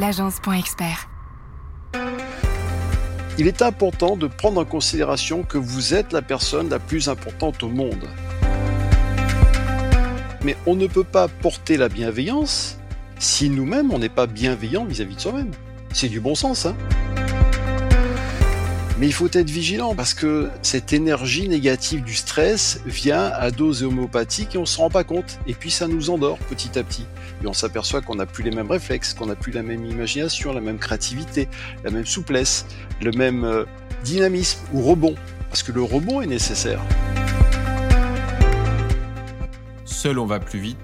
l'agence.expert. Il est important de prendre en considération que vous êtes la personne la plus importante au monde. Mais on ne peut pas porter la bienveillance si nous-mêmes on n'est pas bienveillant vis-à-vis de soi-même. C'est du bon sens, hein mais il faut être vigilant parce que cette énergie négative du stress vient à dose homéopathique et on ne se rend pas compte. Et puis ça nous endort petit à petit. Et on s'aperçoit qu'on n'a plus les mêmes réflexes, qu'on n'a plus la même imagination, la même créativité, la même souplesse, le même euh, dynamisme ou rebond. Parce que le rebond est nécessaire. Seul on va plus vite,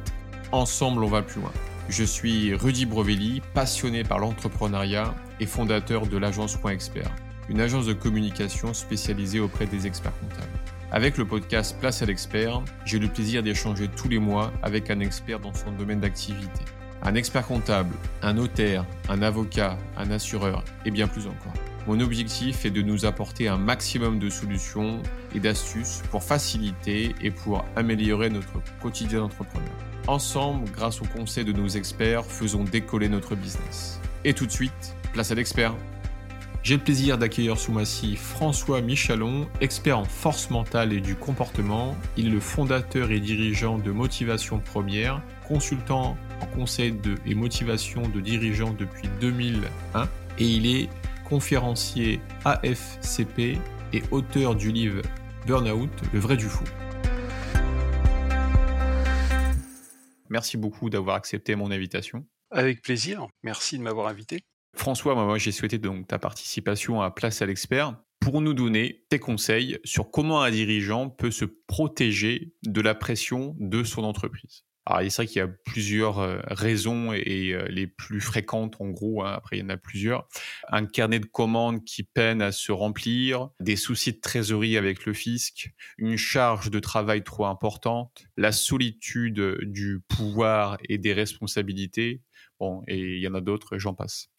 ensemble on va plus loin. Je suis Rudy Brovelli, passionné par l'entrepreneuriat et fondateur de l'agence Expert une agence de communication spécialisée auprès des experts comptables. Avec le podcast Place à l'expert, j'ai le plaisir d'échanger tous les mois avec un expert dans son domaine d'activité. Un expert comptable, un notaire, un avocat, un assureur et bien plus encore. Mon objectif est de nous apporter un maximum de solutions et d'astuces pour faciliter et pour améliorer notre quotidien d'entrepreneur. Ensemble, grâce aux conseils de nos experts, faisons décoller notre business. Et tout de suite, place à l'expert. J'ai le plaisir d'accueillir sous ma scie François Michalon, expert en force mentale et du comportement. Il est le fondateur et dirigeant de Motivation Première, consultant en conseil de, et motivation de dirigeants depuis 2001 et il est conférencier AFCP et auteur du livre Burnout, le vrai du fou. Merci beaucoup d'avoir accepté mon invitation. Avec plaisir, merci de m'avoir invité. François, moi, j'ai souhaité donc ta participation à Place à l'expert pour nous donner tes conseils sur comment un dirigeant peut se protéger de la pression de son entreprise. Alors, c'est vrai qu'il y a plusieurs euh, raisons et euh, les plus fréquentes, en gros, hein, après il y en a plusieurs. Un carnet de commandes qui peine à se remplir, des soucis de trésorerie avec le fisc, une charge de travail trop importante, la solitude du pouvoir et des responsabilités, Bon, et il y en a d'autres, j'en passe.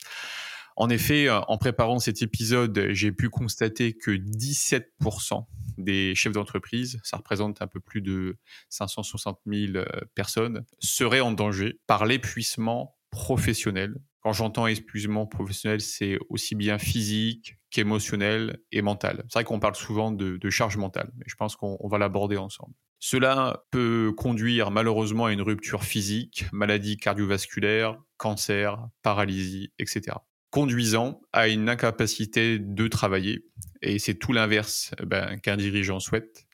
En effet, euh, en préparant cet épisode, j'ai pu constater que 17% des chefs d'entreprise, ça représente un peu plus de 560 000 euh, personnes, seraient en danger par l'épuisement professionnel. Quand j'entends épuisement professionnel, c'est aussi bien physique qu'émotionnel et mental. C'est vrai qu'on parle souvent de, de charge mentale, mais je pense qu'on va l'aborder ensemble. Cela peut conduire malheureusement à une rupture physique, maladie cardiovasculaire, cancer, paralysie, etc. Conduisant à une incapacité de travailler. Et c'est tout l'inverse ben, qu'un dirigeant souhaite.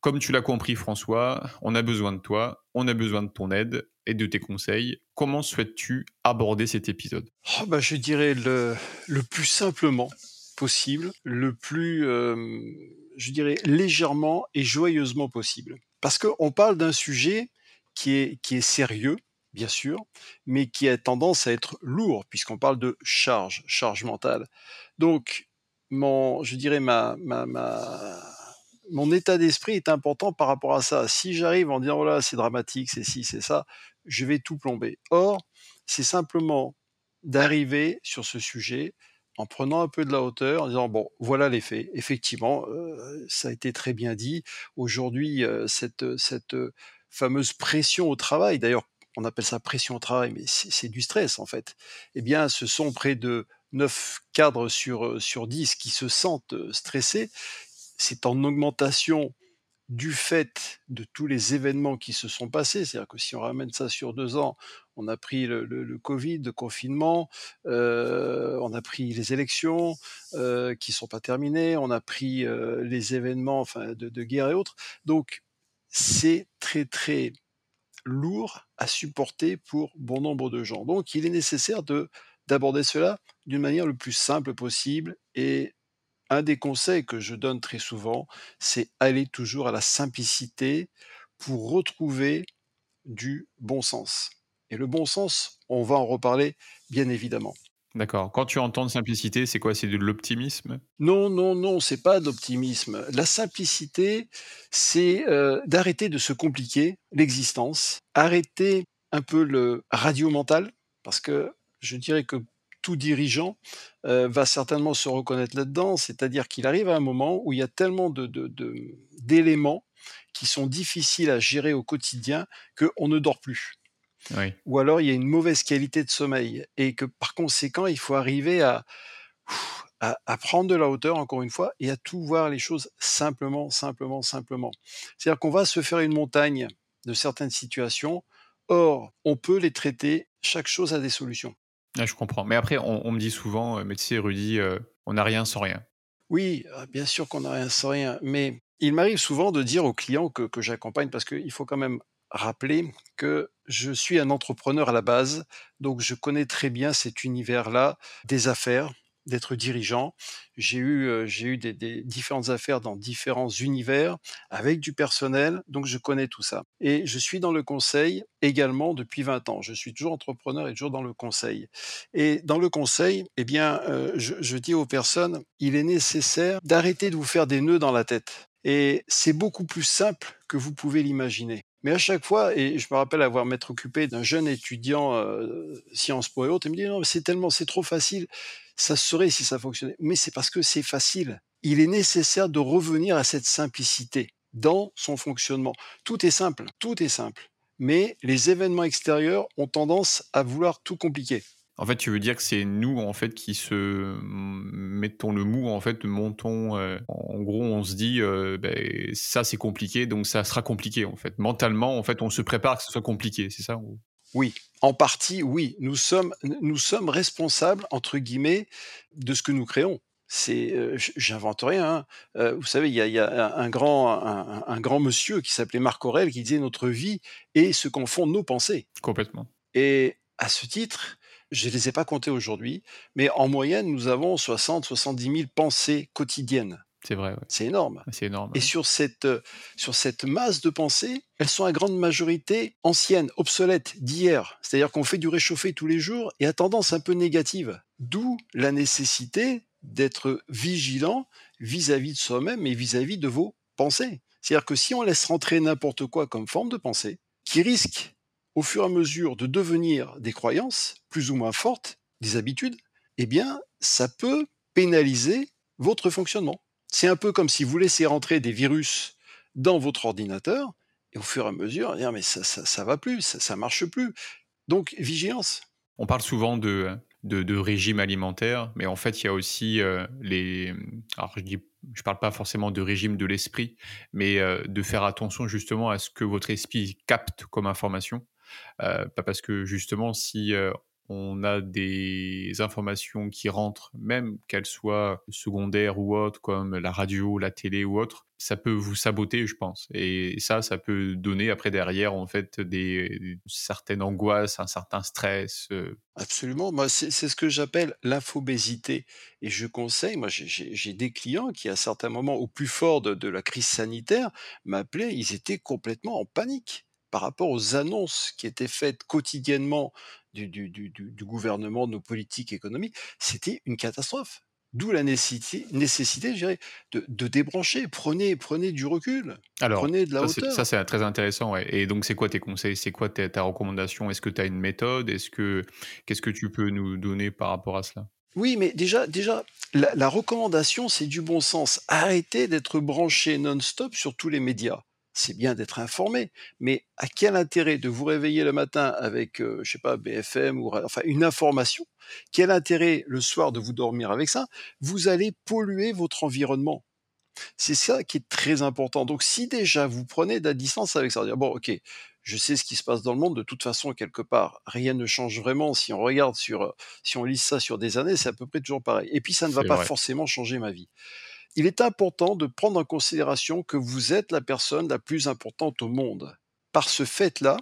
Comme tu l'as compris François, on a besoin de toi, on a besoin de ton aide et de tes conseils. Comment souhaites-tu aborder cet épisode? Oh, bah, Je dirais le, le plus simplement possible, le plus... Euh je dirais, légèrement et joyeusement possible. Parce qu'on parle d'un sujet qui est, qui est sérieux, bien sûr, mais qui a tendance à être lourd, puisqu'on parle de charge, charge mentale. Donc, mon, je dirais, ma, ma, mon état d'esprit est important par rapport à ça. Si j'arrive en disant, voilà, c'est dramatique, c'est ci, c'est ça, je vais tout plomber. Or, c'est simplement d'arriver sur ce sujet, en prenant un peu de la hauteur, en disant bon, voilà les faits. Effectivement, euh, ça a été très bien dit. Aujourd'hui, euh, cette, cette euh, fameuse pression au travail, d'ailleurs, on appelle ça pression au travail, mais c'est du stress en fait. Eh bien, ce sont près de 9 cadres sur, sur 10 qui se sentent stressés. C'est en augmentation du fait de tous les événements qui se sont passés, c'est-à-dire que si on ramène ça sur deux ans, on a pris le, Covid, le confinement, euh, on a pris les élections euh, qui sont pas terminées, on a pris euh, les événements enfin, de, de, guerre et autres. Donc c'est très très lourd à supporter pour bon nombre de gens. Donc il est nécessaire de d'aborder cela d'une manière le plus simple possible et un des conseils que je donne très souvent, c'est aller toujours à la simplicité pour retrouver du bon sens. Et le bon sens, on va en reparler bien évidemment. D'accord. Quand tu entends simplicité, c'est quoi? C'est de l'optimisme? Non, non, non, c'est pas de l'optimisme. La simplicité, c'est euh, d'arrêter de se compliquer l'existence, arrêter un peu le radio mental, parce que je dirais que tout dirigeant euh, va certainement se reconnaître là-dedans, c'est-à-dire qu'il arrive à un moment où il y a tellement de, d'éléments qui sont difficiles à gérer au quotidien qu'on ne dort plus. Oui. ou alors il y a une mauvaise qualité de sommeil et que par conséquent, il faut arriver à à à prendre de la hauteur encore une fois et à tout voir les choses simplement, simplement, simplement. C'est-à-dire qu'on va se faire une montagne de certaines situations, or on peut les traiter, chaque chose a des solutions. Ouais, je comprends. Mais après, on, on me dit souvent, euh, mais tu sais, Rudy, euh, on n'a rien sans rien. Oui, heu, bien sûr qu'on n'a rien sans rien, mais il m'arrive souvent de dire aux clients que que j'accompagne parce qu'il faut quand même rappeler que je suis un entrepreneur à la base, donc je connais très bien cet univers-là des affaires, d'être dirigeant. J'ai eu, heu, j'ai eu des des différentes affaires dans différents univers, avec du personnel, donc je connais tout ça et je suis dans le conseil également depuis 20 ans. Je suis toujours entrepreneur et toujours dans le conseil et dans le conseil, eh bien, heu, je je dis aux personnes: «Il est nécessaire d'arrêter de vous faire des nœuds dans la tête et c'est beaucoup plus simple que vous pouvez l'imaginer». Mais à chaque fois et je me rappelle avoir m'être occupé d'un jeune étudiant, heu, Sciences Po et autres, il me dit: «Non mais c'est tellement c'est trop facile, ça se saurait si ça fonctionnait». Mais c'est parce que c'est facile. Il est nécessaire de revenir à cette simplicité dans son fonctionnement. Tout est simple, tout est simple, mais les événements extérieurs ont tendance à vouloir tout compliquer. En fait, tu veux dire que c'est nous, en fait, qui se mettons le mou, en fait, montons. euh, en gros, on se dit, euh, ben, ça c'est compliqué, donc ça sera compliqué, en fait. Mentalement, en fait, on se prépare que ce soit compliqué, c'est ça ou- Oui, en partie, oui. Nous sommes, nous sommes responsables, entre guillemets, de ce que nous créons. C'est, heu, j j'invente rien, hein. Vous savez, il y a il y a un grand un grand monsieur qui s'appelait Marc Aurèle qui disait: «Notre vie est ce qu'en font nos pensées» Complètement. et à ce titre, je ne les ai pas comptées aujourd'hui, mais en moyenne, nous avons 60-70 000 pensées quotidiennes. C'est vrai, ouais. C'est énorme. C'est énorme. Et ouais. sur cette, heu, sur cette masse de pensées, elles sont à grande majorité anciennes, obsolètes, d'hier. C'est-à-dire qu'on fait du réchauffé tous les jours et à tendance un peu négative. D'où la nécessité d'être vigilant vis-à-vis de soi-même et vis-à-vis de vos pensées. C'est-à-dire que si on laisse rentrer n'importe quoi comme forme de pensée, qui risque au fur et à mesure de devenir des croyances plus ou moins fortes, des habitudes, eh bien, ça peut pénaliser votre fonctionnement. C'est un peu comme si vous laissez rentrer des virus dans votre ordinateur et au fur et à mesure, dire mais ça, ça, va plus, ça, ça marche plus. Donc vigilance. On parle souvent de, régime alimentaire, mais en fait, il y a aussi euh, les. Alors, je je parle pas forcément de régime de l'esprit, mais euh, de faire attention justement à ce que votre esprit capte comme information. Euh, parce que justement, si on a des informations qui rentrent, même qu'elles soient secondaires ou autres, comme la radio, la télé ou autre, ça peut vous saboter, je pense. Et ça, ça peut donner après derrière, en fait, des, certaines angoisses, un certain stress. Absolument. Moi, c'est ce que j'appelle l'infobésité. Et je conseille, moi, j'ai des clients qui, à certains moments, au plus fort de, de la crise sanitaire, m'appelaient, ils étaient complètement en panique par rapport aux annonces qui étaient faites quotidiennement du, du, du, du- du gouvernement, de nos politiques économiques. C'était une catastrophe. D'où la nécessité, nécessité je dirais, de, de débrancher. Prenez, prenez du recul, Alors, prenez de la ça, c'est ça, hauteur. c'est très intéressant. ouais. Et donc, c'est quoi tes conseils? C'est quoi ta, ta recommandation? Est-ce que tu as une méthode? Est-ce que Qu'est-ce que tu peux nous donner par rapport à cela? Oui, mais déjà, déjà, la, la recommandation, c'est du bon sens. Arrêtez d'être branché non-stop sur tous les médias. C'est bien d'être informé, mais à quel intérêt de vous réveiller le matin avec, euh, je sais pas, BFM ou enfin une information? Quel intérêt le soir de vous dormir avec ça? Vous allez polluer votre environnement. C'est ça qui est très important. Donc, si déjà vous prenez de la distance avec ça, dire bon, ok, je sais ce qui se passe dans le monde. De toute façon, quelque part, rien ne change vraiment. Si on regarde sur, euh, si on lit ça sur des années, c'est à peu près toujours pareil. Et puis, ça ne va pas vrai. forcément changer ma vie. Il est important de prendre en considération que vous êtes la personne la plus importante au monde. Par ce fait-là,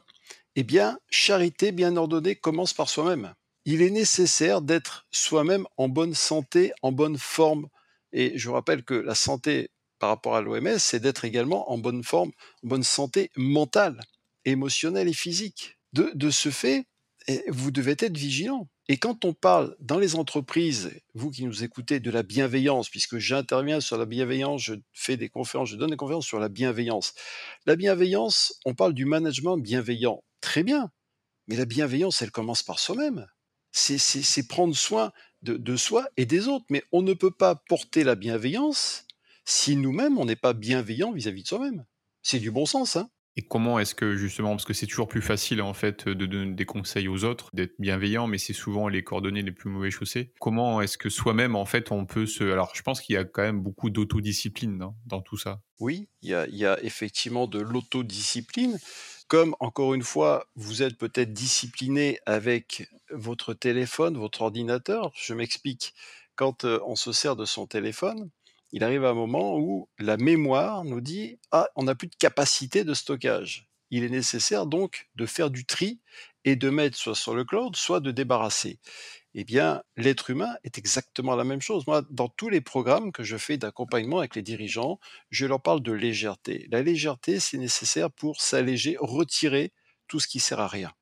eh bien, charité bien ordonnée commence par soi-même. Il est nécessaire d'être soi-même en bonne santé, en bonne forme. Et je vous rappelle que la santé par rapport à l'OMS, c'est d'être également en bonne forme, en bonne santé mentale, émotionnelle et physique. De, de ce fait, eh, vous devez être vigilant. Et quand on parle dans les entreprises, vous qui nous écoutez, de la bienveillance, puisque j'interviens sur la bienveillance, je fais des conférences, je donne des conférences sur la bienveillance. La bienveillance, on parle du management bienveillant. Très bien. Mais la bienveillance, elle commence par soi-même. C'est, prendre soin de soi et des autres. Mais on ne peut pas porter la bienveillance si nous-mêmes, on n'est pas bienveillant vis-à-vis de soi-même. C'est du bon sens, hein Et comment est-ce que justement, parce que c'est toujours plus facile en fait de donner des conseils aux autres, d'être bienveillant, mais c'est souvent les coordonnées les plus mauvais chaussés. Comment est-ce que soi-même en fait on peut se... Alors je pense qu'il y a quand même beaucoup d'autodiscipline dans, dans tout ça. Oui, il y a, il y a effectivement de l'autodiscipline. Comme encore une fois, vous êtes peut-être discipliné avec votre téléphone, votre ordinateur. Je m'explique. Quand euh, on se sert de son téléphone, il arrive un moment où la mémoire nous dit ah on n'a plus de capacité de stockage. Il est nécessaire donc de faire du tri et de mettre soit sur le cloud, soit de débarrasser. Eh bien, l'être humain est exactement la même chose. Moi, dans tous les programmes que je fais d'accompagnement avec les dirigeants, je leur parle de légèreté. La légèreté, c'est nécessaire pour s'alléger, retirer tout ce qui sert à rien.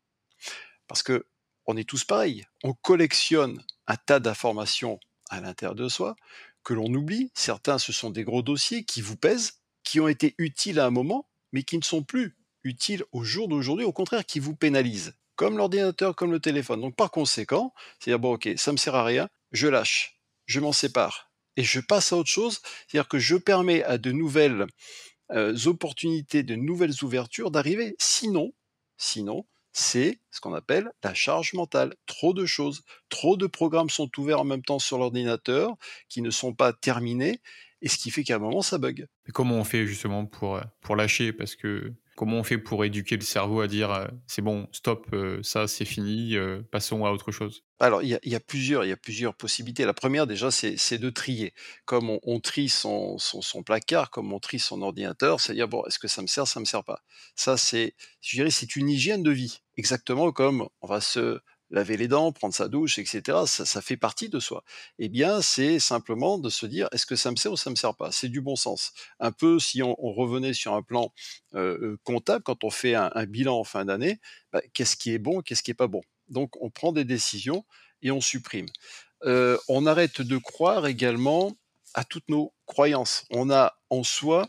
Parce que on est tous pareils. On collectionne un tas d'informations à l'intérieur de soi que l'on oublie. Certains, ce sont des gros dossiers qui vous pèsent, qui ont été utiles à un moment, mais qui ne sont plus utiles au jour d'aujourd'hui, au contraire, qui vous pénalisent, comme l'ordinateur, comme le téléphone. Donc par conséquent, c'est-à-dire, bon, ok, ça me sert à rien, je lâche, je m'en sépare, et je passe à autre chose, c'est-à-dire que je permets à de nouvelles euh, opportunités, de nouvelles ouvertures d'arriver. Sinon, sinon, c'est ce qu'on appelle la charge mentale. Trop de choses, trop de programmes sont ouverts en même temps sur l'ordinateur qui ne sont pas terminés, et ce qui fait qu'à un moment, ça bug. comment on fait justement pour, euh, pour lâcher? Parce que Comment on fait pour éduquer le cerveau à dire euh, c'est bon, stop, euh, ça c'est fini, euh, passons à autre chose? Alors, il y, a, plusieurs, possibilités. La première, déjà, c'est de trier. Comme on, trie son, placard, comme on trie son ordinateur, c'est-à-dire, bon, est-ce que ça me sert, ça me sert pas? Ça, c'est, je c'est une hygiène de vie. Exactement comme on va se laver les dents, prendre sa douche, etc., ça, fait partie de soi. Eh bien, c'est simplement de se dire, est-ce que ça me sert ou ça me sert pas? C'est du bon sens. Un peu si on, revenait sur un plan euh, euh, comptable, quand on fait un, bilan en fin d'année, bah, qu'est-ce qui est bon, qu'est-ce qui est pas bon? Donc, on prend des décisions et on supprime. Euh, on arrête de croire également à toutes nos croyances. On a en soi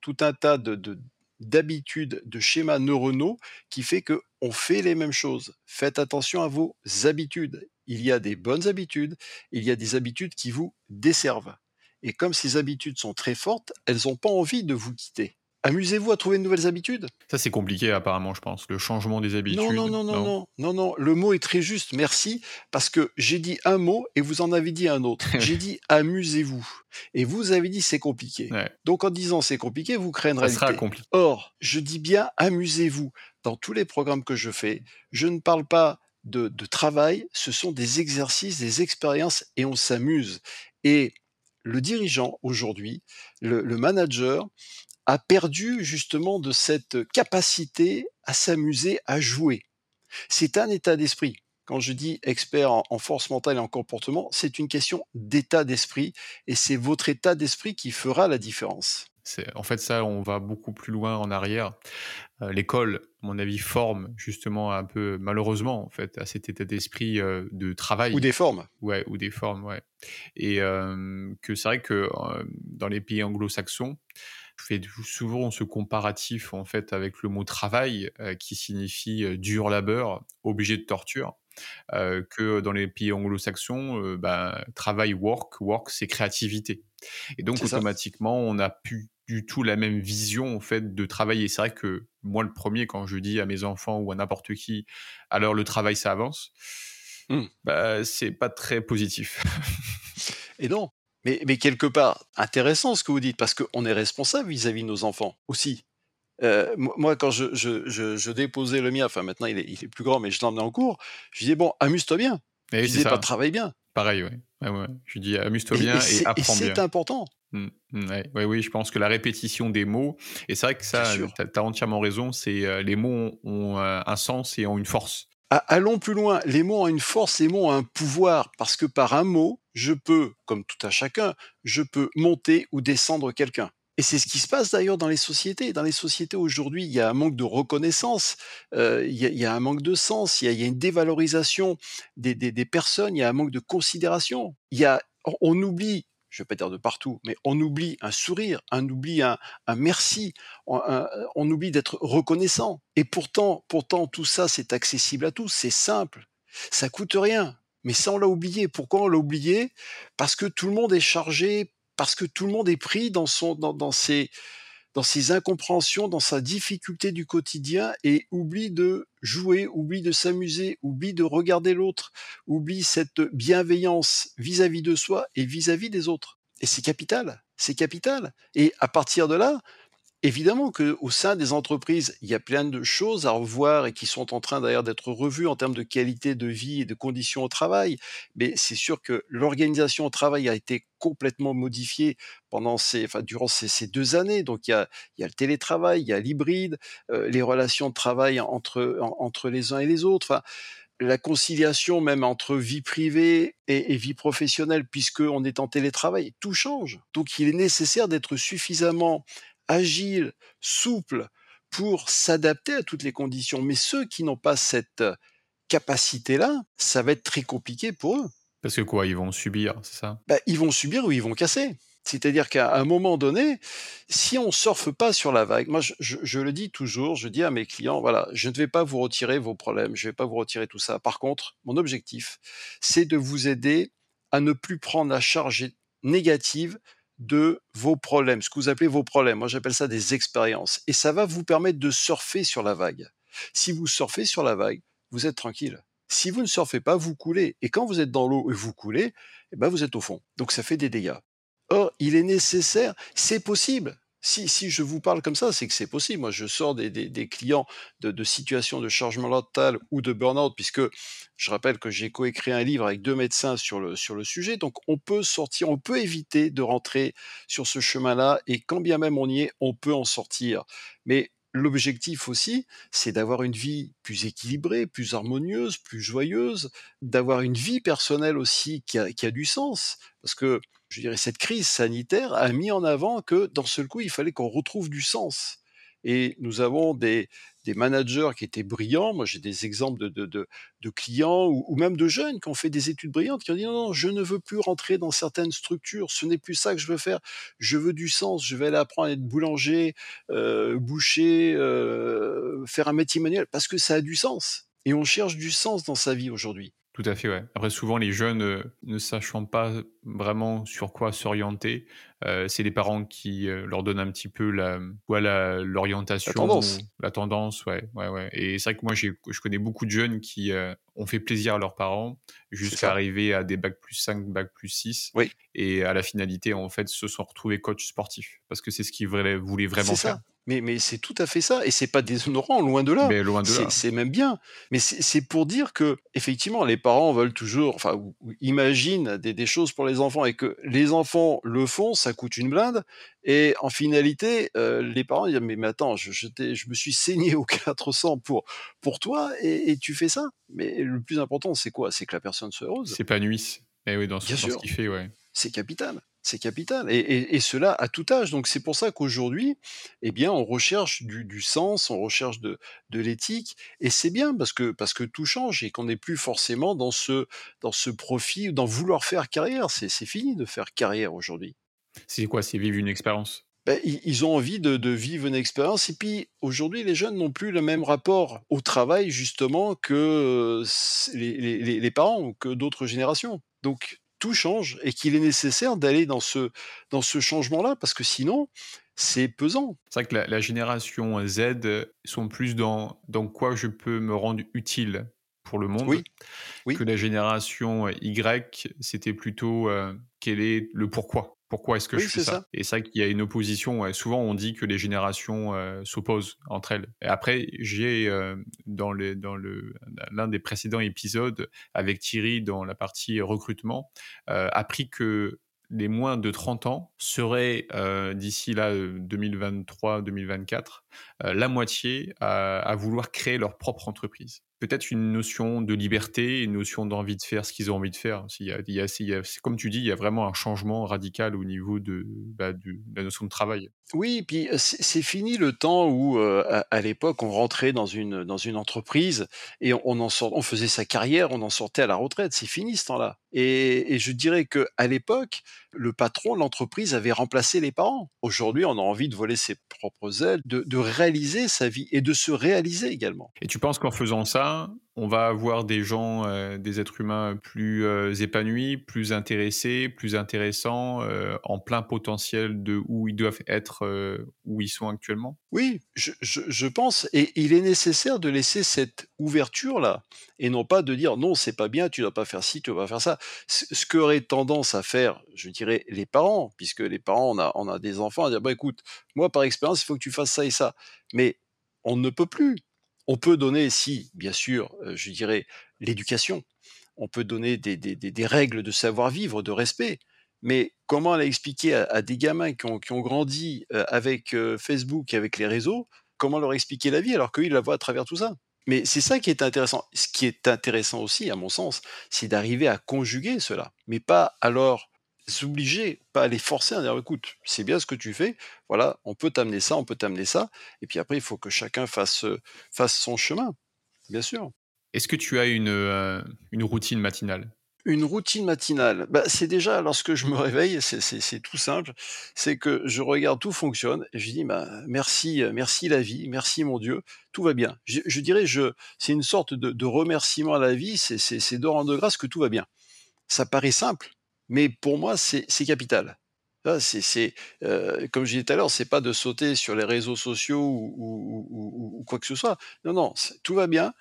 tout un tas de, d'habitudes, de schémas neuronaux qui fait que on fait les mêmes choses. Faites attention à vos habitudes. Il y a des bonnes habitudes, il y a des habitudes qui vous desservent. Et comme ces habitudes sont très fortes, elles n'ont pas envie de vous quitter. Amusez-vous à trouver de nouvelles habitudes? Ça, c'est compliqué apparemment, je pense, le changement des habitudes. Non, non, non, non, non, non, non, le mot est très juste, merci, parce que j'ai dit un mot et vous en avez dit un autre. j'ai dit amusez-vous. Et vous avez dit c'est compliqué. Donc en disant c'est compliqué, vous créez une réalité. Ça sera compliqué. Or, je dis bien amusez-vous. Dans tous les programmes que je fais, je ne parle pas de, de travail, ce sont des exercices, des expériences et on s'amuse. Et le dirigeant aujourd'hui, le, le manager, a perdu justement de cette capacité à s'amuser, à jouer. C'est un état d'esprit. Quand je dis expert en, force mentale et en comportement, c'est une question d'état d'esprit et c'est votre état d'esprit qui fera la différence. En fait, ça, on va beaucoup plus loin en arrière. Euh, l'école, à mon avis, forme justement un peu, malheureusement, en fait, à cet état d'esprit euh, de travail. Ou des formes. Ouais, ou des formes, ouais. Et euh, que c'est vrai que dans les pays anglo-saxons, je fais souvent ce comparatif en fait avec le mot travail euh, qui signifie euh, dur labeur, obligé de torture. Euh, que dans les pays anglo-saxons, bah, travail, work, work, c'est créativité. Et donc automatiquement, on n'a plus du tout la même vision en fait de travailler. C'est vrai que moi, le premier, quand je dis à mes enfants ou à n'importe qui, alors le travail, ça avance, mmh. bah, c'est pas très positif. Et non, mais, mais, quelque part, intéressant ce que vous dites, parce qu'on est responsable vis-à-vis de nos enfants aussi. Euh, moi, quand je, je, je, déposais le mien, enfin maintenant il est, il est plus grand, mais je l'emmenais en cours, je disais, bon, amuse-toi bien. Et je disais pas travaille bien. Pareil, oui. Ouais, Je dis, amuse-toi bien et, apprends bien. C'est important. Mmh, mmh, ouais, oui, je pense que la répétition des mots, et c'est vrai que ça, tu as, entièrement raison, c'est euh, les mots ont, euh, un sens et ont une force. Allons plus loin, les mots ont une force, les mots ont un pouvoir, parce que par un mot, je peux, comme tout à chacun, je peux monter ou descendre quelqu'un. Et c'est ce qui se passe d'ailleurs dans les sociétés. Dans les sociétés aujourd'hui, il y a un manque de reconnaissance, euh, il, y a, un manque de sens, il y a, une dévalorisation des, personnes, il y a un manque de considération. Il y a, on oublie je vais pas dire de partout, mais on oublie un sourire, on oublie un, merci, on, oublie d'être reconnaissant. Et pourtant, pourtant, tout ça, c'est accessible à tous, c'est simple, ça coûte rien. Mais ça, on l'a oublié. Pourquoi on l'a oublié? Parce que tout le monde est chargé, parce que tout le monde est pris dans son, dans ses, dans ses incompréhensions, dans sa difficulté du quotidien et oublie de jouer, oublie de s'amuser, oublie de regarder l'autre, oublie cette bienveillance vis-à-vis de soi et vis-à-vis des autres. Et c'est capital, c'est capital. Et à partir de là, Évidemment qu'au sein des entreprises, il y a plein de choses à revoir et qui sont en train d'ailleurs d'être revues en termes de qualité de vie et de conditions au travail. Mais c'est sûr que l'organisation au travail a été complètement modifiée pendant ces, enfin, durant ces, deux années. Donc il y a, il y a le télétravail, il y a l'hybride, euh, les relations de travail entre, entre les uns et les autres. Enfin, la conciliation même entre vie privée et, et vie professionnelle, puisqu'on est en télétravail, tout change. Donc il est nécessaire d'être suffisamment agile, souple pour s'adapter à toutes les conditions. Mais ceux qui n'ont pas cette capacité-là, ça va être très compliqué pour eux. Parce que quoi, ils vont subir, c'est ça? Bah, Ils vont subir ou ils vont casser. C'est-à-dire qu'à un moment donné, si on surfe pas sur la vague, moi je, je, le dis toujours, je dis à mes clients, voilà, je ne vais pas vous retirer vos problèmes, je ne vais pas vous retirer tout ça. Par contre, mon objectif, c'est de vous aider à ne plus prendre la charge négative de vos problèmes, ce que vous appelez vos problèmes. Moi, j'appelle ça des expériences. Et ça va vous permettre de surfer sur la vague. Si vous surfez sur la vague, vous êtes tranquille. Si vous ne surfez pas, vous coulez. Et quand vous êtes dans l'eau et vous coulez, eh ben vous êtes au fond. Donc ça fait des dégâts. Or, il est nécessaire, c'est possible, si, si je vous parle comme ça, c'est que c'est possible. Moi, je sors des, des, clients de, situations de changement mental ou de burn-out, puisque je rappelle que j'ai coécrit un livre avec deux médecins sur le, sur le sujet. Donc, on peut sortir, on peut éviter de rentrer sur ce chemin-là, et quand bien même on y est, on peut en sortir. Mais L'objectif aussi, c'est d'avoir une vie plus équilibrée, plus harmonieuse, plus joyeuse, d'avoir une vie personnelle aussi qui a, qui a du sens. Parce que je dirais, cette crise sanitaire a mis en avant que d'un seul coup, il fallait qu'on retrouve du sens. Et nous avons des, des managers qui étaient brillants. Moi, j'ai des exemples de, de, clients ou, ou, même de jeunes qui ont fait des études brillantes, qui ont dit non, non, je ne veux plus rentrer dans certaines structures. Ce n'est plus ça que je veux faire. Je veux du sens. Je vais aller apprendre à être boulanger, euh, boucher, euh, faire un métier manuel parce que ça a du sens. Et on cherche du sens dans sa vie aujourd'hui. Tout à fait, ouais. Après, souvent, les jeunes, euh, ne sachant pas vraiment sur quoi s'orienter, euh, c'est les parents qui euh, leur donnent un petit peu la, voilà, l'orientation, La tendance. la tendance, ouais, ouais, ouais. Et c'est vrai que moi, je connais beaucoup de jeunes qui euh, ont fait plaisir à leurs parents jusqu'à arriver à des bacs plus 5, bacs plus 6. Oui, Et à la finalité, en fait, se sont retrouvés coach sportifs parce que c'est ce qu'ils voulaient, vraiment faire. ça. Mais, mais c'est tout à fait ça. Et c'est pas déshonorant, loin de là. Mais loin de là. c'est même bien. Mais c'est pour dire que, effectivement, les parents veulent toujours, enfin, imaginent des, des choses pour les enfants et que les enfants le font, ça coûte une blinde. Et en finalité, euh, les parents disent, mais, mais attends, je, je, t'ai- je me suis saigné au 400 pour, pour toi et, et tu fais ça. Mais le plus important, c'est quoi? C'est que la personne soit heureuse. S'épanouissent. Et oui, dans ce, dans ce qu'il fait, ouais. C'est capital, c'est capital. Et, et- et cela à tout âge. Donc c'est pour ça qu'aujourd'hui, eh bien, on recherche du, du sens, on recherche de, de l'éthique, et c'est bien parce que parce que tout change et qu'on n'est plus forcément dans ce dans ce profit, ou dans vouloir faire carrière. C'est fini de faire carrière aujourd'hui. C'est quoi? C'est vivre une expérience? Ben, ils, ont envie de, de vivre une expérience. Et puis aujourd'hui, les jeunes n'ont plus le même rapport au travail justement que euh, les, les- les- les parents ou que d'autres générations. Donc tout change et qu'il est nécessaire d'aller dans ce, dans ce changement-là parce que sinon, c'est pesant. C'est vrai que la, la génération Z sont plus dans, dans quoi je peux me rendre utile pour le monde Oui, oui, que la génération Y, c'était plutôt euh, quel est le pourquoi? Pourquoi est-ce que oui, je fais ça ça. Et c'est vrai qu'il y a une opposition. ouais. Souvent, on dit que les générations euh, s'opposent entre elles. Et après, j'ai euh, dans le dans le l'un des précédents épisodes avec Thierry dans la partie recrutement euh, appris que les moins de 30 ans seraient d'ici là 2023-2024 euh, la moitié à, à vouloir créer leur propre entreprise. Peut-être une notion de liberté, une notion d'envie de faire ce qu'ils ont envie de faire. Il y a, il y a, comme tu dis, il y a vraiment un changement radical au niveau de, bah, la notion de travail. Oui, puis euh, c'est fini le temps où, euh, à, l'époque, on rentrait dans une, dans une entreprise et on, en sort, on faisait sa carrière, on en sortait à la retraite. C'est fini ce temps-là. Et, et je dirais que à l'époque, le patron, l'entreprise avait remplacé les parents. Aujourd'hui, on a envie de voler ses propres ailes, de, de réaliser sa vie et de se réaliser également. Et tu penses qu'en faisant ça, on va avoir des gens, euh, des êtres humains plus euh, épanouis, plus intéressés, plus intéressants, euh, en plein potentiel de où ils doivent être, où ils sont actuellement? Oui, je, pense, et il est nécessaire de laisser cette ouverture-là, et non pas de dire non, c'est pas bien, tu dois pas faire ci, tu dois pas faire ça. Ce qu'auraient tendance à faire, je dirais, les parents, puisque les parents, on a, on a des enfants, à dire, bah écoute, moi par expérience, il faut que tu fasses ça et ça. Mais on ne peut plus on peut donner, si, bien sûr, euh, je dirais, l'éducation, on peut donner des, règles de savoir-vivre, de respect, mais comment l'expliquer à, à, des gamins qui ont, grandi euh, avec euh, Facebook, avec les réseaux, comment leur expliquer la vie alors qu'ils la voient à travers tout ça? Mais c'est ça qui est intéressant. Ce qui est intéressant aussi, à mon sens, c'est d'arriver à conjuguer cela, mais pas alors s'obliger, pas les forcer à dire écoute, c'est bien ce que tu fais, voilà, on peut t'amener ça, on peut t'amener ça, et puis après il faut que chacun fasse, fasse son chemin, bien sûr. Est-ce que tu as une, euh, une routine matinale? Une routine matinale, bah, c'est déjà lorsque je me réveille, c'est tout simple, c'est que je regarde tout fonctionne et je dis bah, merci, merci la vie, merci mon Dieu, tout va bien. Je, dirais, je, c'est une sorte de, de, remerciement à la vie, c'est de rendre grâce que tout va bien. Ça paraît simple, mais pour moi, c'est capital. C'est, euh, comme je disais tout à l'heure, c'est pas de sauter sur les réseaux sociaux ou, quoi que ce soit. Non, non, tout va bien.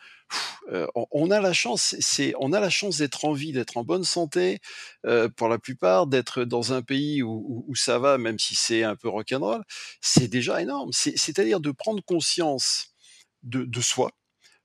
Euh, on a la chance, c'est, on a la chance d'être en vie, d'être en bonne santé, euh, pour la plupart, d'être dans un pays où, ça va, même si c'est un peu rock'n'roll. C'est déjà énorme. C'est-à-dire de prendre conscience de, de soi,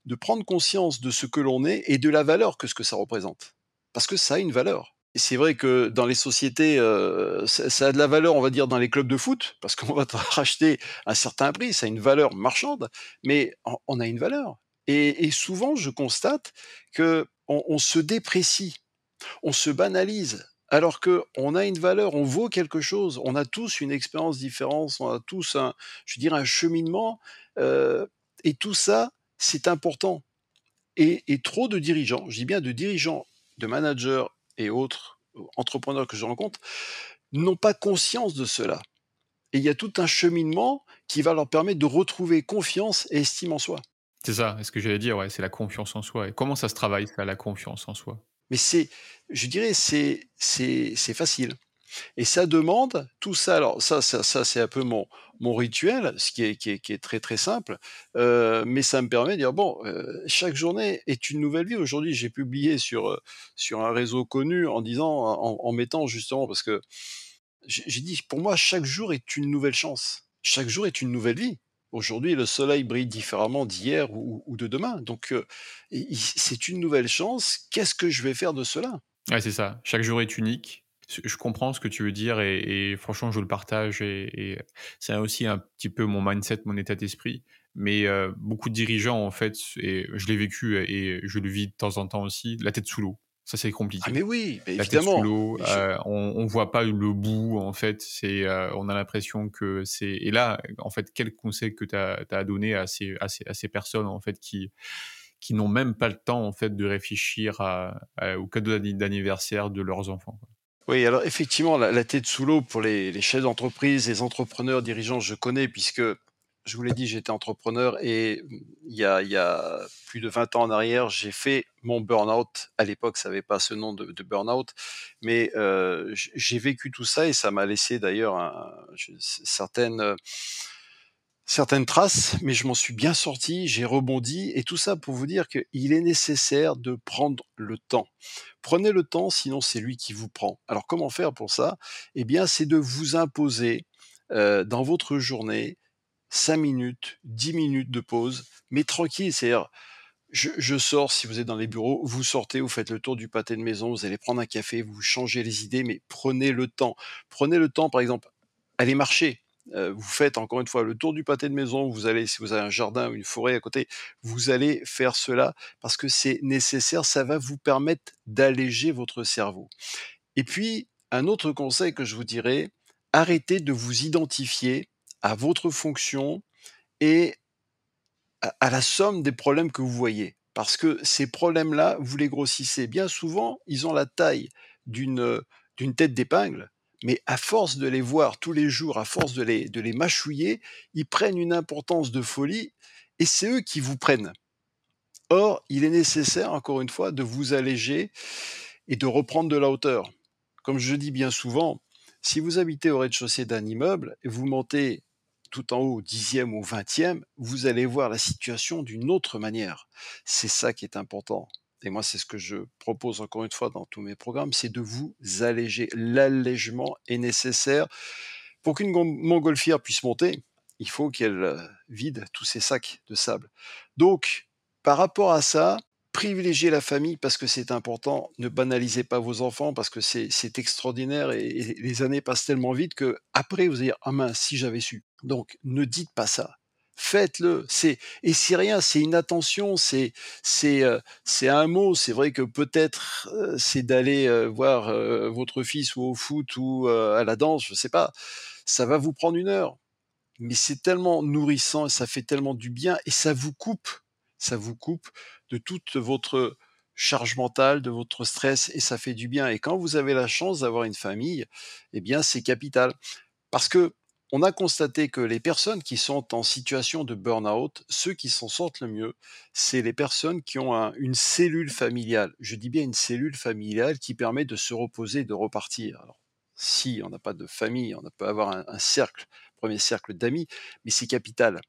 de prendre conscience de ce que l'on est et de la valeur que ce que ça représente. Parce que ça a une valeur c'est vrai que dans les sociétés, euh, ça, a de la valeur, on va dire, dans les clubs de foot, parce qu'on va te racheter un certain prix, ça a une valeur marchande, mais on, a une valeur. Et, souvent, je constate que on, se déprécie, on se banalise, alors que on a une valeur, on vaut quelque chose, on a tous une expérience différente, on a tous un, je dirais, un cheminement, euh, et tout ça, c'est important. Et, et trop de dirigeants, je dis bien de dirigeants, de managers et autres entrepreneurs que je rencontre n'ont pas conscience de cela. Et il y a tout un cheminement qui va leur permettre de retrouver confiance et estime en soi. C'est ça, ce que j'allais dire, ouais, c'est la confiance en soi. Et comment ça se travaille, ça, la confiance en soi? Mais c'est, je dirais, c'est, c'est, c'est facile. Et ça demande tout ça. Alors ça, ça, ça c'est un peu mon, mon rituel, ce qui est, qui est, qui est très très simple. Euh, mais ça me permet de dire bon, euh, chaque journée est une nouvelle vie. Aujourd'hui, j'ai publié sur euh, sur un réseau connu en disant, en, mettant justement parce que j'ai dit pour moi chaque jour est une nouvelle chance. Chaque jour est une nouvelle vie. Aujourd'hui, le soleil brille différemment d'hier ou, ou, de demain. Donc, c'est une nouvelle chance. Qu'est-ce que je vais faire de cela? Ouais, c'est ça. Chaque jour est unique je comprends ce que tu veux dire et, franchement, je le partage et, c'est aussi un petit peu mon mindset, mon état d'esprit. Mais euh, beaucoup de dirigeants, en fait, et je l'ai vécu et je le vis de temps en temps aussi, la tête sous l'eau. Ça, c'est compliqué. Ah, mais oui, la Tête sous l'eau, euh, on, ne voit pas le bout, en fait. C'est, euh, on a l'impression que c'est. Et là, en fait, quel conseil que tu as, as, donné à ces, à, ces, à ces personnes, en fait, qui qui n'ont même pas le temps en fait de réfléchir à, au cadeau d'anniversaire de leurs enfants. Oui, alors effectivement, la, tête sous l'eau pour les, chefs d'entreprise, les entrepreneurs, dirigeants, je connais puisque je vous l'ai dit, j'étais entrepreneur et il y, a, plus de 20 ans en arrière, j'ai fait mon burn-out. À l'époque, ça n'avait pas ce nom de, burn-out, mais euh, j'ai vécu tout ça et ça m'a laissé d'ailleurs certaines certaines traces, mais je m'en suis bien sorti, j'ai rebondi, et tout ça pour vous dire qu'il est nécessaire de prendre le temps. Prenez le temps, sinon c'est lui qui vous prend. Alors comment faire pour ça? Eh bien, c'est de vous imposer euh, dans votre journée 5 minutes, 10 minutes de pause, mais tranquille, c'est-à-dire je, je, sors, si vous êtes dans les bureaux, vous sortez, vous faites le tour du pâté de maison, vous allez prendre un café, vous changez les idées, mais prenez le temps. Prenez le temps, par exemple, allez marcher, vous faites encore une fois le tour du pâté de maison, vous allez, si vous avez un jardin ou une forêt à côté, vous allez faire cela parce que c'est nécessaire, ça va vous permettre d'alléger votre cerveau. Et puis, un autre conseil que je vous dirais, arrêtez de vous identifier à votre fonction et à la somme des problèmes que vous voyez. Parce que ces problèmes-là, vous les grossissez. Bien souvent, ils ont la taille d'une tête d'épingle, mais à force de les voir tous les jours, à force de les, de mâchouiller, ils prennent une importance de folie et c'est eux qui vous prennent. Or, il est nécessaire, encore une fois, de vous alléger et de reprendre de la hauteur. Comme je dis bien souvent, si vous habitez au rez-de-chaussée d'un immeuble et vous montez tout en haut au dixième ou vingtième, vous allez voir la situation d'une autre manière. C'est ça qui est important. Et moi, c'est ce que je propose encore une fois dans tous mes programmes, c'est de vous alléger. L'allègement est nécessaire. Pour qu'une montgolfière puisse monter, il faut qu'elle euh, vide tous ses sacs de sable. Donc, par rapport à ça, privilégiez la famille parce que c'est important. Ne banalisez pas vos enfants parce que c'est extraordinaire et, les années passent tellement vite que après vous allez dire ah mince si j'avais su. Donc ne dites pas ça. Faites-le. C'est et si rien, c'est une attention, c'est c'est euh, c'est un mot. C'est vrai que peut-être euh, c'est d'aller euh, voir votre fils ou au foot ou à la danse, je sais pas. Ça va vous prendre une heure, mais c'est tellement nourrissant et ça fait tellement du bien et ça vous coupe, ça vous coupe de toute votre charge mentale, de votre stress, et ça fait du bien. Et quand vous avez la chance d'avoir une famille, eh bien, c'est capital. Parce que on a constaté que les personnes qui sont en situation de burn-out, ceux qui s'en sortent le mieux, c'est les personnes qui ont une cellule familiale. Je dis bien une cellule familiale qui permet de se reposer, de repartir. Si on n'a pas de famille, on peut avoir un, un cercle, premier cercle d'amis, mais c'est capital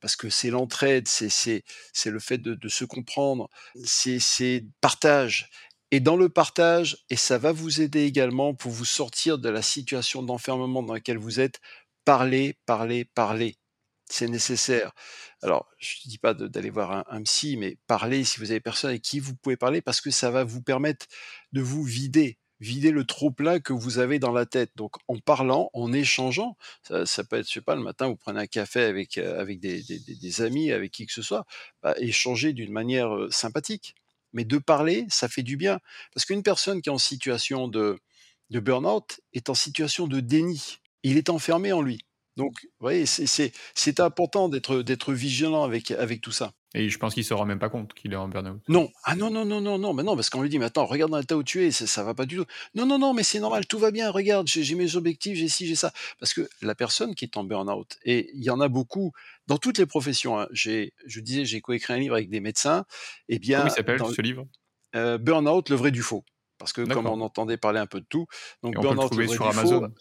parce que c'est l'entraide, c'est le fait de, se comprendre, c'est partage. Et dans le partage, et ça va vous aider également pour vous sortir de la situation d'enfermement dans laquelle vous êtes, parlez, parlez, parlez. C'est nécessaire. Alors, je ne dis pas d'aller voir un, psy, mais parlez si vous avez personne avec qui vous pouvez parler, parce que ça va vous permettre de vous vider vider le trop-plein que vous avez dans la tête. Donc, en parlant, en échangeant, ça, peut être, je sais pas, le matin, vous prenez un café avec, euh, des, amis, avec qui que ce soit, bah, échanger d'une manière sympathique. Mais de parler, ça fait du bien. Parce qu'une personne qui est en situation de, de burn-out est en situation de déni. Il est enfermé en lui. Donc, vous voyez, c'est important d'être vigilant avec, avec tout ça. Et je pense qu'il se rend même pas compte qu'il est en burn-out. Non, ah non, non, non, non, non, mais non, parce qu'on lui dit, mais attends, regarde dans l'état où tu es, ça, ça va pas du tout. Non, non, non, mais c'est normal, tout va bien, regarde, j'ai mes objectifs, j'ai ci, j'ai ça. Parce que la personne qui est en burn-out, et il y en a beaucoup dans toutes les professions, hein, je disais, j'ai coécrit un livre avec des médecins, et eh bien. Comment il s'appelle ce livre? Euh, Burn-out, le vrai du faux. Parce que comme on entendait parler un peu de tout, donc Burn-out, le, vrai sur Amazon. Faux,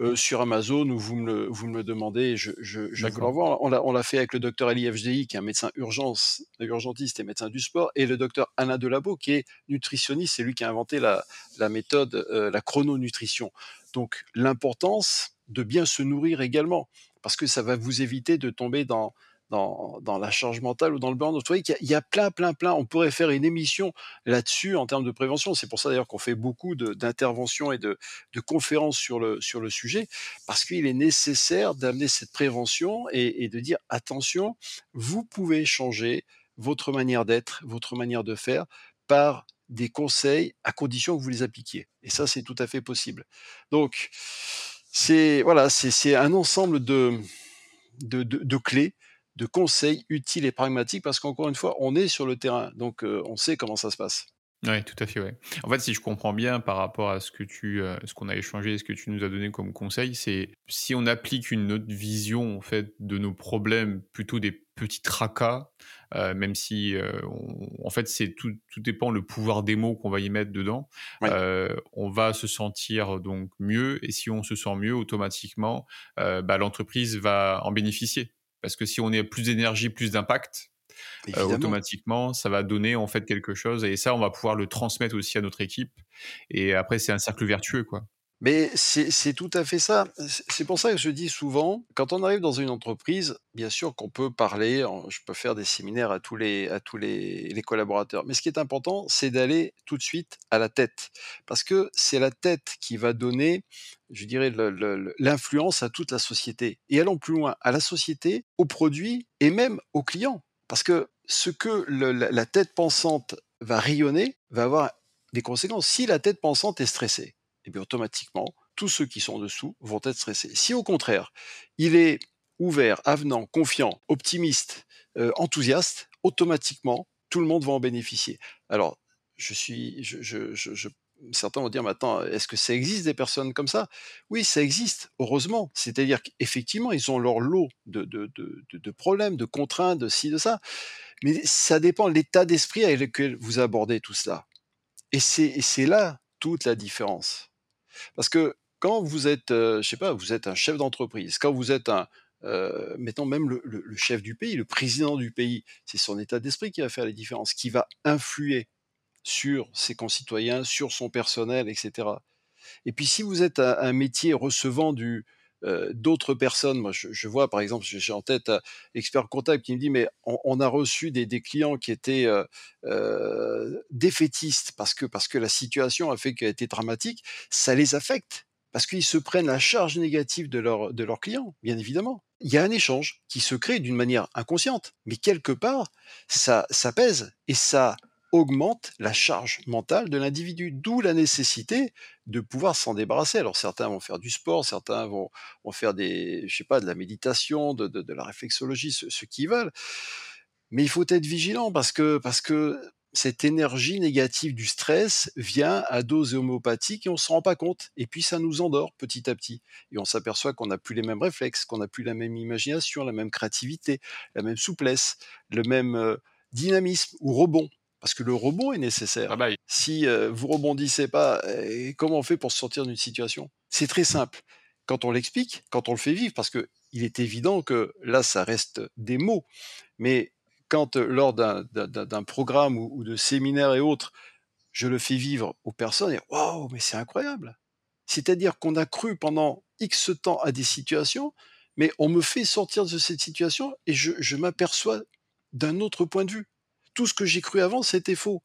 euh, sur Amazon ou vous me le, vous me le demandez, je, je, je vous l'envoie. On l'a fait avec le docteur Ali FJI, qui est un médecin urgence, urgentiste et médecin du sport, et le docteur Alain Delabo, qui est nutritionniste, c'est lui qui a inventé la, la méthode, euh, la chrononutrition. Donc l'importance de bien se nourrir également, parce que ça va vous éviter de tomber dans, dans, la charge mentale ou dans le burn-out. Vous voyez qu'il y, a plein, plein, plein. On pourrait faire une émission là-dessus en termes de prévention. C'est pour ça d'ailleurs qu'on fait beaucoup d'interventions et de, conférences sur le, sujet, parce qu'il est nécessaire d'amener cette prévention et, de dire attention, vous pouvez changer votre manière d'être, votre manière de faire par des conseils à condition que vous les appliquiez. Et ça, c'est tout à fait possible. Donc, c'est voilà, c'est un ensemble de clés de conseils utiles et pragmatiques parce qu'encore une fois, on est sur le terrain, donc euh, on sait comment ça se passe. Oui, tout à fait. Ouais. En fait, si je comprends bien par rapport à ce que tu, euh, ce qu'on a échangé, ce que tu nous as donné comme conseil, c'est si on applique une autre vision en fait de nos problèmes, plutôt des petits tracas, euh, même si en fait c'est tout, tout dépend le pouvoir des mots qu'on va y mettre dedans. on va se sentir donc mieux et si on se sent mieux automatiquement, bah, l'entreprise va en bénéficier parce que si on est plus d'énergie, plus d'impact, euh, automatiquement, ça va donner en fait quelque chose. Et ça, on va pouvoir le transmettre aussi à notre équipe. Et après, c'est un cercle vertueux, quoi. Mais c'est tout à fait ça. C'est pour ça que je dis souvent, quand on arrive dans une entreprise, bien sûr qu'on peut parler, je peux faire des séminaires à tous les, collaborateurs, mais ce qui est important, c'est d'aller tout de suite à la tête, parce que c'est la tête qui va donner, je dirais, l'influence à toute la société. Et allons plus loin, à la société, aux produits et même aux clients, parce que ce que la tête pensante va rayonner va avoir des conséquences. Si la tête pensante est stressée, eh bien automatiquement, tous ceux qui sont dessous vont être stressés. Si au contraire, il est ouvert, avenant, confiant, optimiste, euh, enthousiaste, automatiquement, tout le monde va en bénéficier. Alors, je suis, certains vont dire maintenant, est-ce que ça existe des personnes comme ça? Oui, ça existe, heureusement. C'est-à-dire qu'effectivement, ils ont leur lot de, de, problèmes, de contraintes, de ci, de ça. Mais ça dépend de l'état d'esprit avec lequel vous abordez tout cela. Et c'est là toute la différence. Parce que quand vous êtes, euh, je sais pas, vous êtes un chef d'entreprise, quand vous êtes un, euh, mettons même le, chef du pays, le président du pays, c'est son état d'esprit qui va faire les différences, qui va influer sur ses concitoyens, sur son personnel, etc. Et puis si vous êtes un métier recevant du, euh, d'autres personnes. Moi, je, vois, par exemple, j'ai en tête un expert comptable qui me dit, mais on, a reçu des, clients qui étaient euh, euh, défaitistes parce que, parce que la situation a fait qu'elle était dramatique. Ça les affecte parce qu'ils se prennent la charge négative de, leur, de leurs clients, bien évidemment. Il y a un échange qui se crée d'une manière inconsciente, mais quelque part, ça, ça pèse et ça augmente la charge mentale de l'individu, d'où la nécessité de pouvoir s'en débarrasser. Alors certains vont faire du sport, certains vont, faire des, je sais pas, de la méditation, de, de, la réflexologie, ce, ce qu'ils veulent. Mais il faut être vigilant parce que, parce que cette énergie négative du stress vient à dose homéopathique et on ne se rend pas compte. Et puis ça nous endort petit à petit. Et on s'aperçoit qu'on n'a plus les mêmes réflexes, qu'on n'a plus la même imagination, la même créativité, la même souplesse, le même euh, dynamisme ou rebond parce que le rebond est nécessaire. Ah bah si euh, vous rebondissez pas, comment on fait pour se sortir d'une situation? C'est très simple. Quand on l'explique, quand on le fait vivre, parce que il est évident que là, ça reste des mots, mais quand euh, lors d'un programme ou, de séminaire et autres, je le fais vivre aux personnes, et waouh, mais c'est incroyable. C'est-à-dire qu'on a cru pendant X temps à des situations, mais on me fait sortir de cette situation et je m'aperçois d'un autre point de vue tout ce que j'ai cru avant, c'était faux.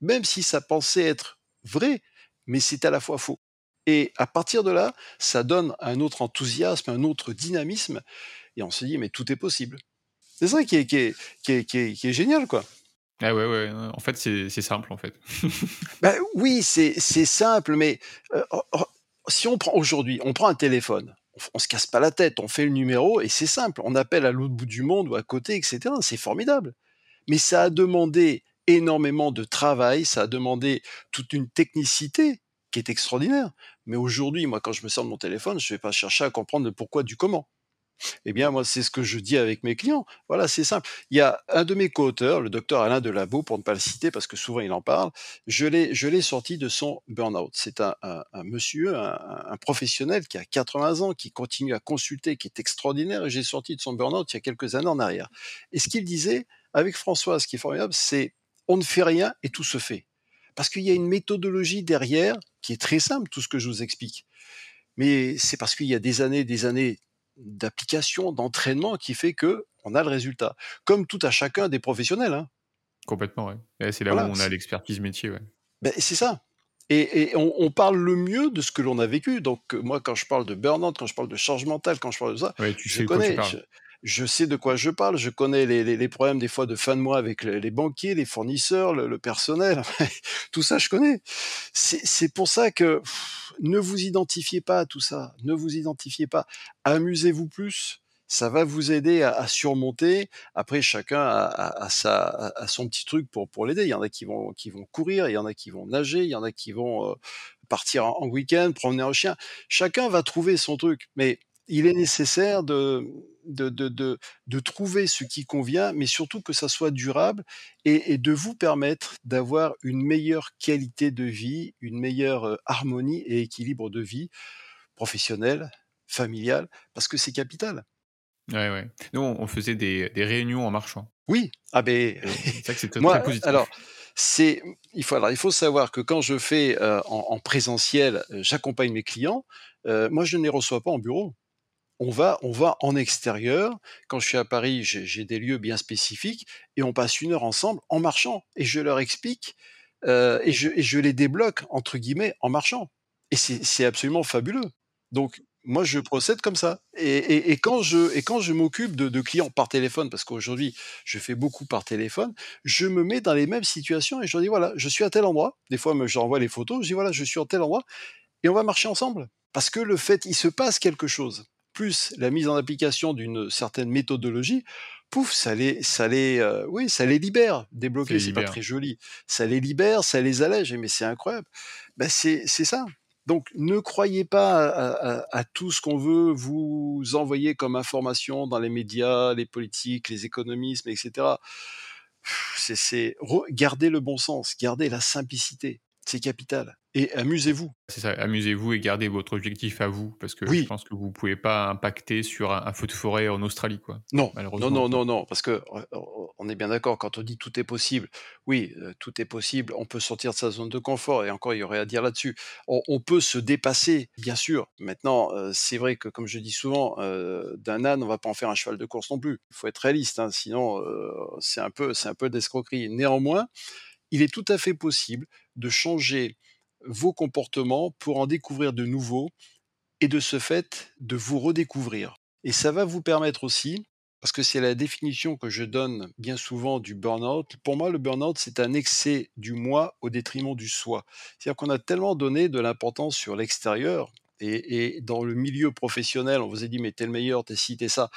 Même si ça pensait être vrai, mais c'est à la fois faux. Et à partir de là, ça donne un autre enthousiasme, un autre dynamisme, et on se dit, mais tout est possible. C'est ça qui est, qui, est, qui, est, génial, quoi. Ah ouais, ouais, en fait, c'est simple, en fait. ben, oui, c'est simple, mais euh, si on prend aujourd'hui, on prend un téléphone, on, on se casse pas la tête, on fait le numéro, et c'est simple, on appelle à l'autre bout du monde ou à côté, etc. C'est formidable mais ça a demandé énormément de travail, ça a demandé toute une technicité qui est extraordinaire. Mais aujourd'hui, moi, quand je me sers de mon téléphone, je ne vais pas chercher à comprendre le pourquoi du comment. Eh bien, moi, c'est ce que je dis avec mes clients. Voilà, c'est simple. Il y a un de mes co-auteurs, le docteur Alain Delabo, pour ne pas le citer parce que souvent il en parle, je l'ai, sorti de son burn-out. C'est un, monsieur, un, un, professionnel qui a 80 ans, qui continue à consulter, qui est extraordinaire, et j'ai sorti de son burn-out il y a quelques années en arrière. Et ce qu'il disait, avec François, ce qui est formidable, c'est on ne fait rien et tout se fait. Parce qu'il y a une méthodologie derrière qui est très simple, tout ce que je vous explique. Mais c'est parce qu'il y a des années, des années d'application, d'entraînement qui fait que on a le résultat. Comme tout à chacun des professionnels. Hein. Complètement, ouais. c'est là où on a l'expertise métier, ouais. Ben, c'est ça. Et, on, parle le mieux de ce que l'on a vécu. Donc moi, quand je parle de burn-out, quand je parle de charge mentale, quand je parle de ça, tu je sais connais je sais de quoi je parle, je connais les, problèmes des fois de fin de mois avec les, banquiers, les fournisseurs, le, personnel, tout ça je connais. C'est pour ça que ne vous identifiez pas à tout ça, ne vous identifiez pas, amusez-vous plus, ça va vous aider à, surmonter. Après, chacun a, sa, son petit truc pour, pour l'aider. Il y en a qui vont, qui vont courir, il y en a qui vont nager, il y en a qui vont euh, partir en, en week-end, promener un chien. Chacun va trouver son truc, mais il est nécessaire de, de, de, de, trouver ce qui convient, mais surtout que ça soit durable et, de vous permettre d'avoir une meilleure qualité de vie, une meilleure harmonie et équilibre de vie professionnelle, familiale, parce que c'est capital. Ouais, ouais. Nous, on faisait des, des réunions en marchant. Oui, ah ben, c'est que c'était très positif. Alors, c'est, il faut, alors, il faut savoir que quand je fais en, présentiel, j'accompagne mes clients. moi, je ne les reçois pas en bureau on va, on va en extérieur. Quand je suis à Paris, j'ai des lieux bien spécifiques et on passe une heure ensemble en marchant. Et je leur explique euh, et, je, je, les débloque, entre guillemets, en marchant. Et c'est absolument fabuleux. Donc, moi, je procède comme ça. Et, quand je, je m'occupe de, clients par téléphone, parce qu'aujourd'hui, je fais beaucoup par téléphone, je me mets dans les mêmes situations et je leur dis, voilà, je suis à tel endroit. Des fois, j'envoie les photos, je dis, voilà, je suis à tel endroit et on va marcher ensemble. Parce que le fait, il se passe quelque chose plus la mise en application d'une certaine méthodologie, pouf, ça les, ça les, euh, oui, ça les libère. Débloquer, c'est pas très joli. Ça les libère, ça les allège. Mais c'est incroyable. Ben c'est, ça. Donc, ne croyez pas à, tout ce qu'on veut vous envoyer comme information dans les médias, les politiques, les économismes, etc. c'est garder le bon sens, garder la simplicité. C'est capital. Et amusez-vous. C'est ça, amusez-vous et gardez votre objectif à vous, parce que je pense que vous ne pouvez pas impacter sur un, feu de forêt en Australie, quoi. Non, non, non, non, non, parce que on est bien d'accord, quand on dit tout est possible, oui, euh, tout est possible, on peut sortir de sa zone de confort, et encore, il y aurait à dire là-dessus. On, peut se dépasser, bien sûr. Maintenant, euh, c'est vrai que, comme je dis souvent, euh, d'un âne, on va pas en faire un cheval de course non plus. Il faut être réaliste, hein, sinon c'est un peu, c'est un peu d'escroquerie. Néanmoins, il est tout à fait possible de changer vos comportements pour en découvrir de nouveaux et de ce fait de vous redécouvrir. Et ça va vous permettre aussi, parce que c'est la définition que je donne bien souvent du burn-out, pour moi le burn-out c'est un excès du moi au détriment du soi. C'est-à-dire qu'on a tellement donné de l'importance sur l'extérieur, et, dans le milieu professionnel on vous a dit mais t'es le meilleur, t'es ci, t'es ça,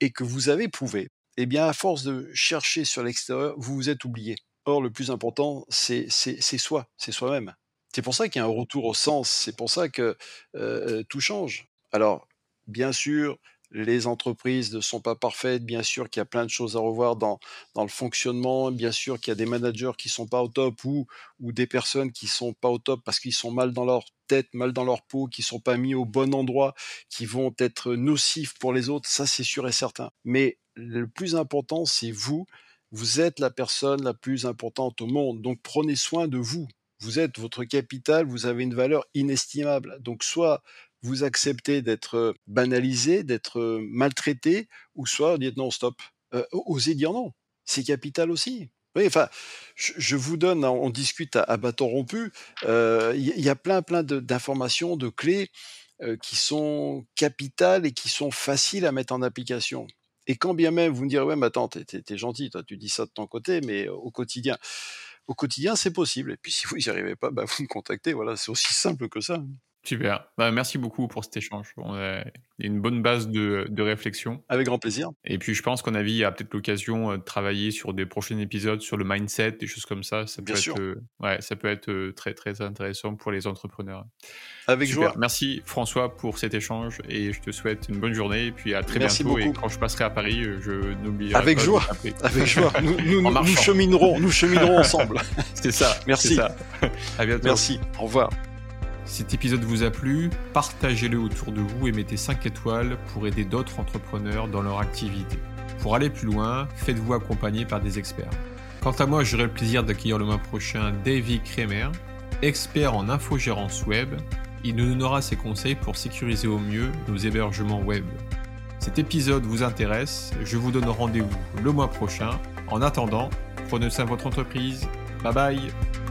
et que vous avez prouvé, eh bien à force de chercher sur l'extérieur, vous vous êtes oublié. Or, le plus important, c'est soi, c'est soi-même. C'est pour ça qu'il y a un retour au sens, c'est pour ça que tout change. Alors, bien sûr, les entreprises ne sont pas parfaites, bien sûr qu'il y a plein de choses à revoir dans, le fonctionnement, bien sûr qu'il y a des managers qui sont pas au top ou, des personnes qui sont pas au top parce qu'ils sont mal dans leur tête, mal dans leur peau, qui sont pas mis au bon endroit, qui vont être nocifs pour les autres, ça c'est sûr et certain. Mais le plus important, c'est vous, vous êtes la personne la plus importante au monde, donc prenez soin de vous. Vous êtes votre capital, vous avez une valeur inestimable. Donc soit vous acceptez d'être banalisé, d'être maltraité, ou soit dites non, stop. Euh, osez dire non. C'est capital aussi. Enfin, je, vous donne, on discute à, bâton rompu. Il y, a plein, plein d'informations, de, clés qui sont capitales et qui sont faciles à mettre en application. Et quand bien même vous me direz, ouais, mais attends, t'es, es, gentil, toi, tu dis ça de ton côté, mais au quotidien, au quotidien, c'est possible. Et puis si vous n'y arrivez pas, bah, vous me contactez. Voilà, c'est aussi simple que ça. Super. Bah, merci beaucoup pour cet échange. On a une bonne base de, réflexion. Avec grand plaisir. Et puis, je pense qu'on a vu, il y a peut-être l'occasion euh, de travailler sur des prochains épisodes sur le mindset, des choses comme ça. Ça peut Bien être, sûr. Euh, ouais, ça peut être euh, très, très intéressant pour les entrepreneurs. Avec joie. Merci François pour cet échange et je te souhaite une bonne journée. Et puis à très merci bientôt. Beaucoup. Et quand je passerai à Paris, je n'oublierai Avec joie. Avec joie. Nous, nous, nous, cheminerons, nous cheminerons ensemble. C'est ça. Merci. Ça. À bientôt. Merci. Au revoir. Cet épisode vous a plu, partagez-le autour de vous et mettez 5 étoiles pour aider d'autres entrepreneurs dans leur activité. Pour aller plus loin, faites-vous accompagner par des experts. Quant à moi, j'aurai le plaisir d'accueillir le mois prochain David Kremer, expert en infogérance web. Il nous donnera ses conseils pour sécuriser au mieux nos hébergements web. Cet épisode vous intéresse, je vous donne rendez-vous le mois prochain. En attendant, prenez soin de votre entreprise. Bye bye